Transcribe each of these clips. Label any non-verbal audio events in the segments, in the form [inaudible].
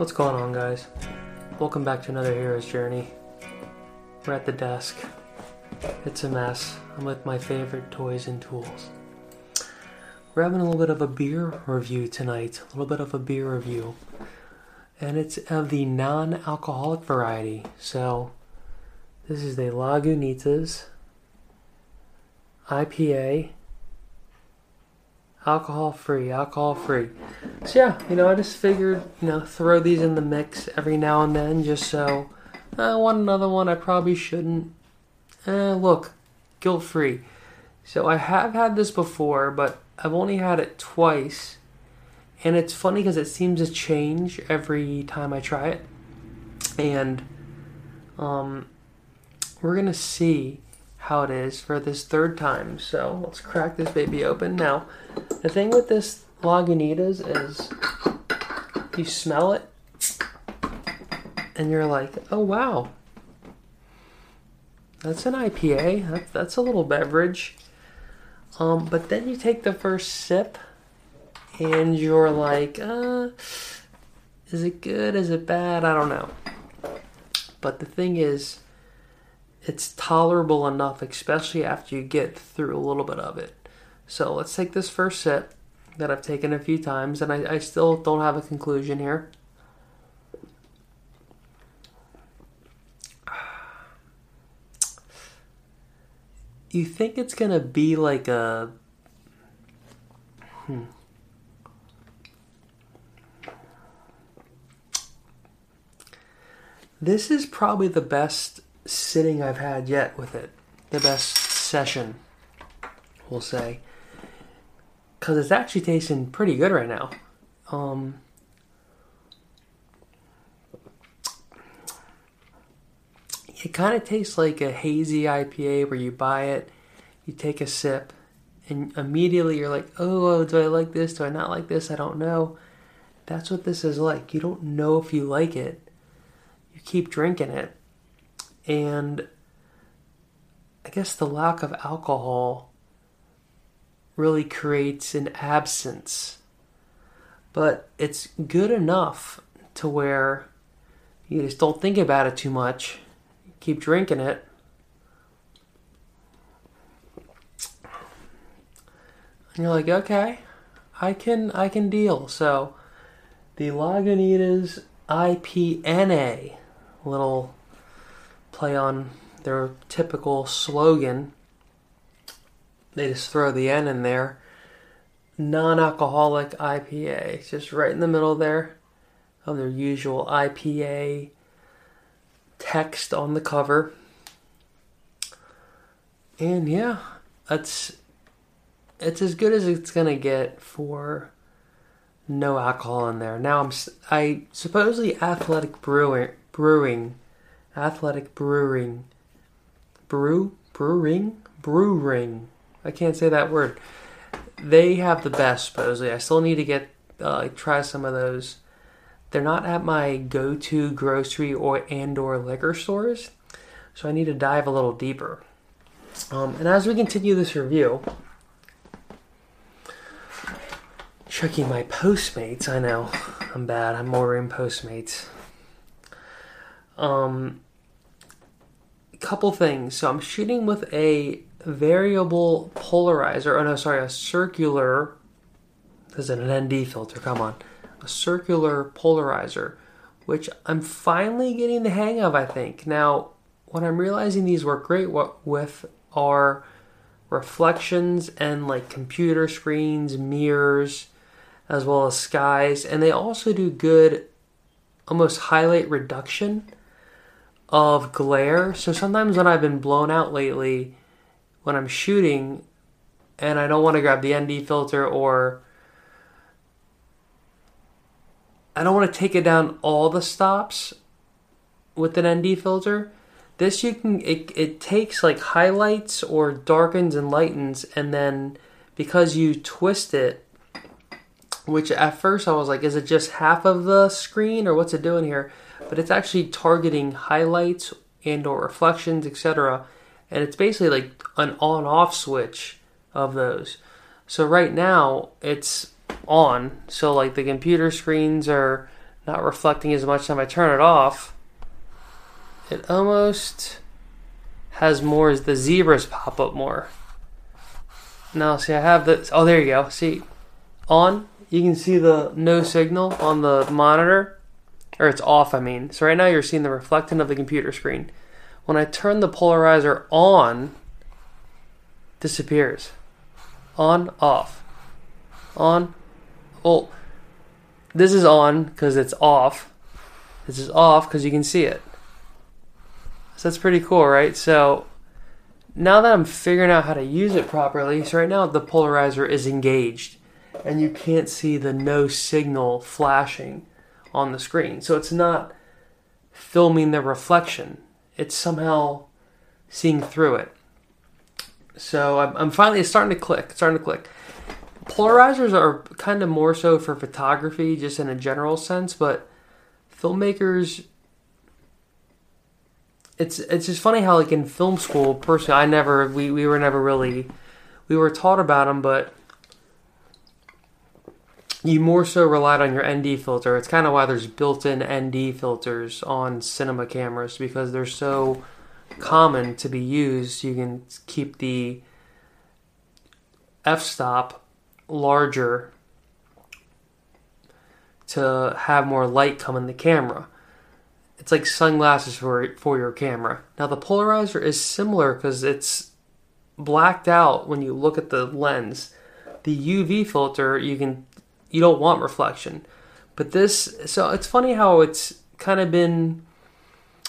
What's going on, guys? Welcome back to another hero's journey. We're at the desk. It's a mess. I'm with my favorite toys and tools. We're having a little bit of a beer review tonight. A little bit of a beer review. And it's of the non alcoholic variety. So, this is the Lagunitas IPA. Alcohol free, alcohol free. So yeah, you know, I just figured, you know, throw these in the mix every now and then just so I want another one I probably shouldn't. Eh, look, guilt free. So I have had this before, but I've only had it twice. And it's funny because it seems to change every time I try it. And um, we're going to see how it is for this third time. So let's crack this baby open. Now, the thing with this Lagunitas is you smell it and you're like, oh wow, that's an IPA. That's, a little beverage. Um, but then you take the first sip and you're like, uh, is it good? Is it bad? I don't know. But the thing is, it's tolerable enough, especially after you get through a little bit of it. So let's take this first sip that I've taken a few times, and I, I still don't have a conclusion here. [sighs] You think it's gonna be like a. Hmm. This is probably the best sitting I've had yet with it. The best session, we'll say. Because it's actually tasting pretty good right now. Um, it kind of tastes like a hazy IPA where you buy it, you take a sip, and immediately you're like, oh, do I like this? Do I not like this? I don't know. That's what this is like. You don't know if you like it. You keep drinking it and I guess the lack of alcohol really creates an absence. But it's good enough to where you just don't think about it too much. Keep drinking it. And you're like, okay, I can I can deal. So the Lagunitas IPNA, little play on their typical slogan. They just throw the N in there. Non alcoholic IPA. It's just right in the middle there of their usual IPA text on the cover. And yeah, that's it's as good as it's gonna get for no alcohol in there. Now I'm I supposedly athletic brewing brewing Athletic Brewing. Brew? Brewing? Brewing. I can't say that word. They have the best, supposedly. I still need to get, uh, try some of those. They're not at my go-to grocery or and/or liquor stores, so I need to dive a little deeper. Um, and as we continue this review, checking my Postmates. I know I'm bad. I'm ordering Postmates. Um, couple things. So I'm shooting with a variable polarizer. Oh no, sorry, a circular. This is an ND filter. Come on, a circular polarizer, which I'm finally getting the hang of. I think now. What I'm realizing these work great with are reflections and like computer screens, mirrors, as well as skies, and they also do good almost highlight reduction of glare. So sometimes when I've been blown out lately, when I'm shooting and I don't want to grab the ND filter or I don't want to take it down all the stops with an ND filter. This you can it, it takes like highlights or darkens and lightens and then because you twist it which at first I was like is it just half of the screen or what's it doing here? but it's actually targeting highlights and or reflections, etc. And it's basically like an on-off switch of those. So right now it's on. So like the computer screens are not reflecting as much time I turn it off, it almost has more as the zebras pop up more. Now, see, I have this. Oh, there you go. See, on, you can see the no signal on the monitor, or it's off, I mean. So right now you're seeing the reflecting of the computer screen. When I turn the polarizer on, disappears. On, off. On. Well, this is on because it's off. This is off because you can see it. So that's pretty cool, right? So now that I'm figuring out how to use it properly, so right now the polarizer is engaged and you can't see the no signal flashing on the screen. So it's not filming the reflection, it's somehow seeing through it. So I'm, I'm finally starting to click, starting to click. Polarizers are kind of more so for photography, just in a general sense, but filmmakers. It's it's just funny how like in film school, personally, I never we, we were never really we were taught about them, but you more so relied on your ND filter. It's kind of why there's built-in ND filters on cinema cameras because they're so common to be used. You can keep the f-stop larger to have more light come in the camera. It's like sunglasses for for your camera. Now the polarizer is similar because it's blacked out when you look at the lens. The UV filter you can you don't want reflection. But this, so it's funny how it's kind of been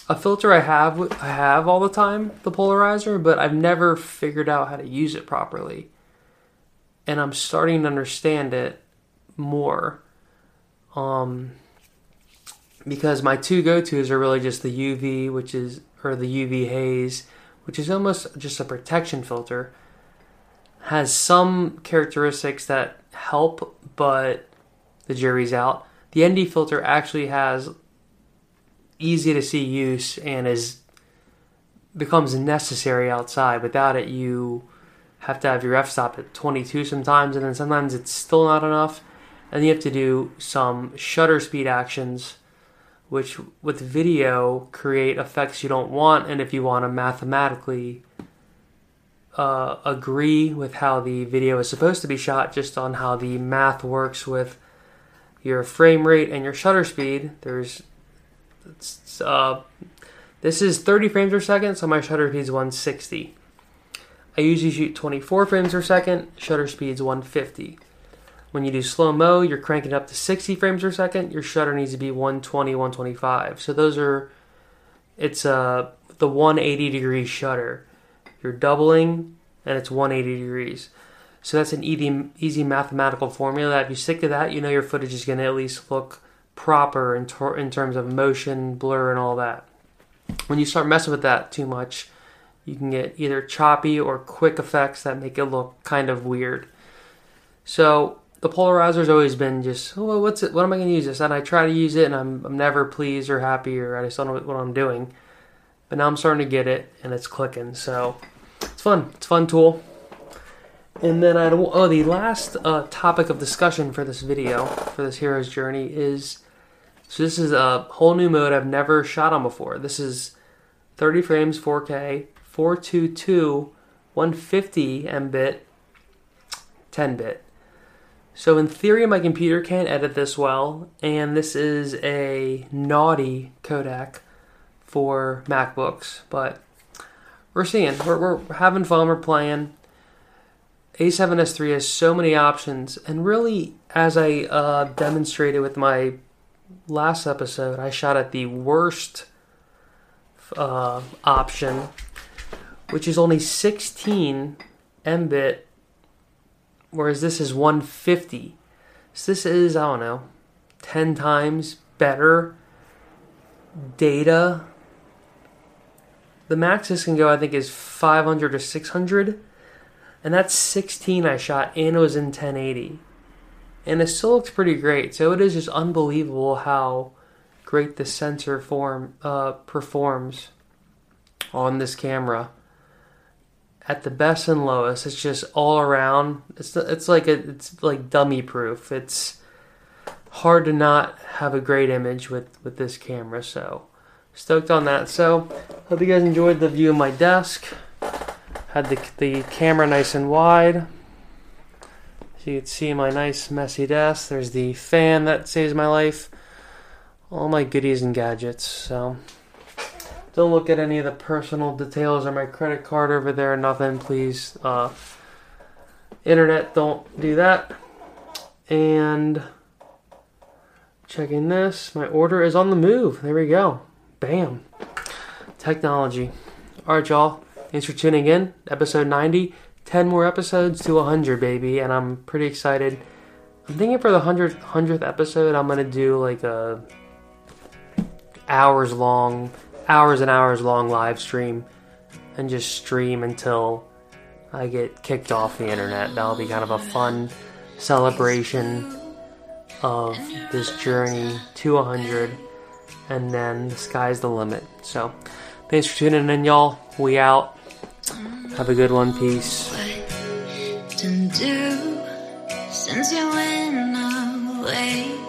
a filter I have I have all the time, the polarizer, but I've never figured out how to use it properly. And I'm starting to understand it more. Um because my two go-tos are really just the UV, which is or the UV haze, which is almost just a protection filter. Has some characteristics that help, but the jury's out. The ND filter actually has easy to see use and is becomes necessary outside. Without it, you have to have your f-stop at 22 sometimes, and then sometimes it's still not enough, and you have to do some shutter speed actions, which with video create effects you don't want, and if you want to mathematically uh, agree with how the video is supposed to be shot, just on how the math works with your frame rate and your shutter speed. There's uh, this is 30 frames per second, so my shutter speed is 160. I usually shoot 24 frames per second, shutter speed is 150. When you do slow mo, you're cranking up to 60 frames per second. Your shutter needs to be 120, 125. So those are, it's uh, the 180 degree shutter. You're doubling, and it's 180 degrees. So that's an easy, easy mathematical formula. If you stick to that, you know your footage is going to at least look proper in, in terms of motion, blur, and all that. When you start messing with that too much, you can get either choppy or quick effects that make it look kind of weird. So the polarizer's always been just, oh, what's it? What am I going to use this? And I try to use it, and I'm, I'm never pleased or happy, or I just don't know what I'm doing. But now I'm starting to get it, and it's clicking. So it's fun. It's a fun tool. And then I oh the last uh, topic of discussion for this video for this hero's journey is so this is a whole new mode I've never shot on before. This is 30 frames 4K 422 150 mbit 10 bit. So in theory my computer can't edit this well and this is a naughty codec for MacBooks, but we're seeing we're, we're having fun, we're playing a7S3 has so many options, and really, as I uh, demonstrated with my last episode, I shot at the worst uh, option, which is only 16 mbit, whereas this is 150. So this is, I don't know, 10 times better data. The max this can go, I think, is 500 or 600 and that's 16 I shot and it was in 1080. And it still looks pretty great. So it is just unbelievable how great the sensor form uh, performs on this camera. At the best and lowest, it's just all around. It's it's like a, it's like dummy proof. It's hard to not have a great image with with this camera. So stoked on that. So hope you guys enjoyed the view of my desk. Had the the camera nice and wide. So you can see my nice messy desk. There's the fan that saves my life. All my goodies and gadgets. So don't look at any of the personal details or my credit card over there. Nothing, please. Uh, internet, don't do that. And checking this, my order is on the move. There we go. Bam. Technology. All right, y'all. Thanks for tuning in. Episode 90. 10 more episodes to 100, baby, and I'm pretty excited. I'm thinking for the 100th, 100th episode, I'm going to do like a hours long, hours and hours long live stream and just stream until I get kicked off the internet. That'll be kind of a fun celebration of this journey to 100, and then the sky's the limit. So, thanks for tuning in, y'all. We out. Mm. Have a good one. Peace. to do since you went away.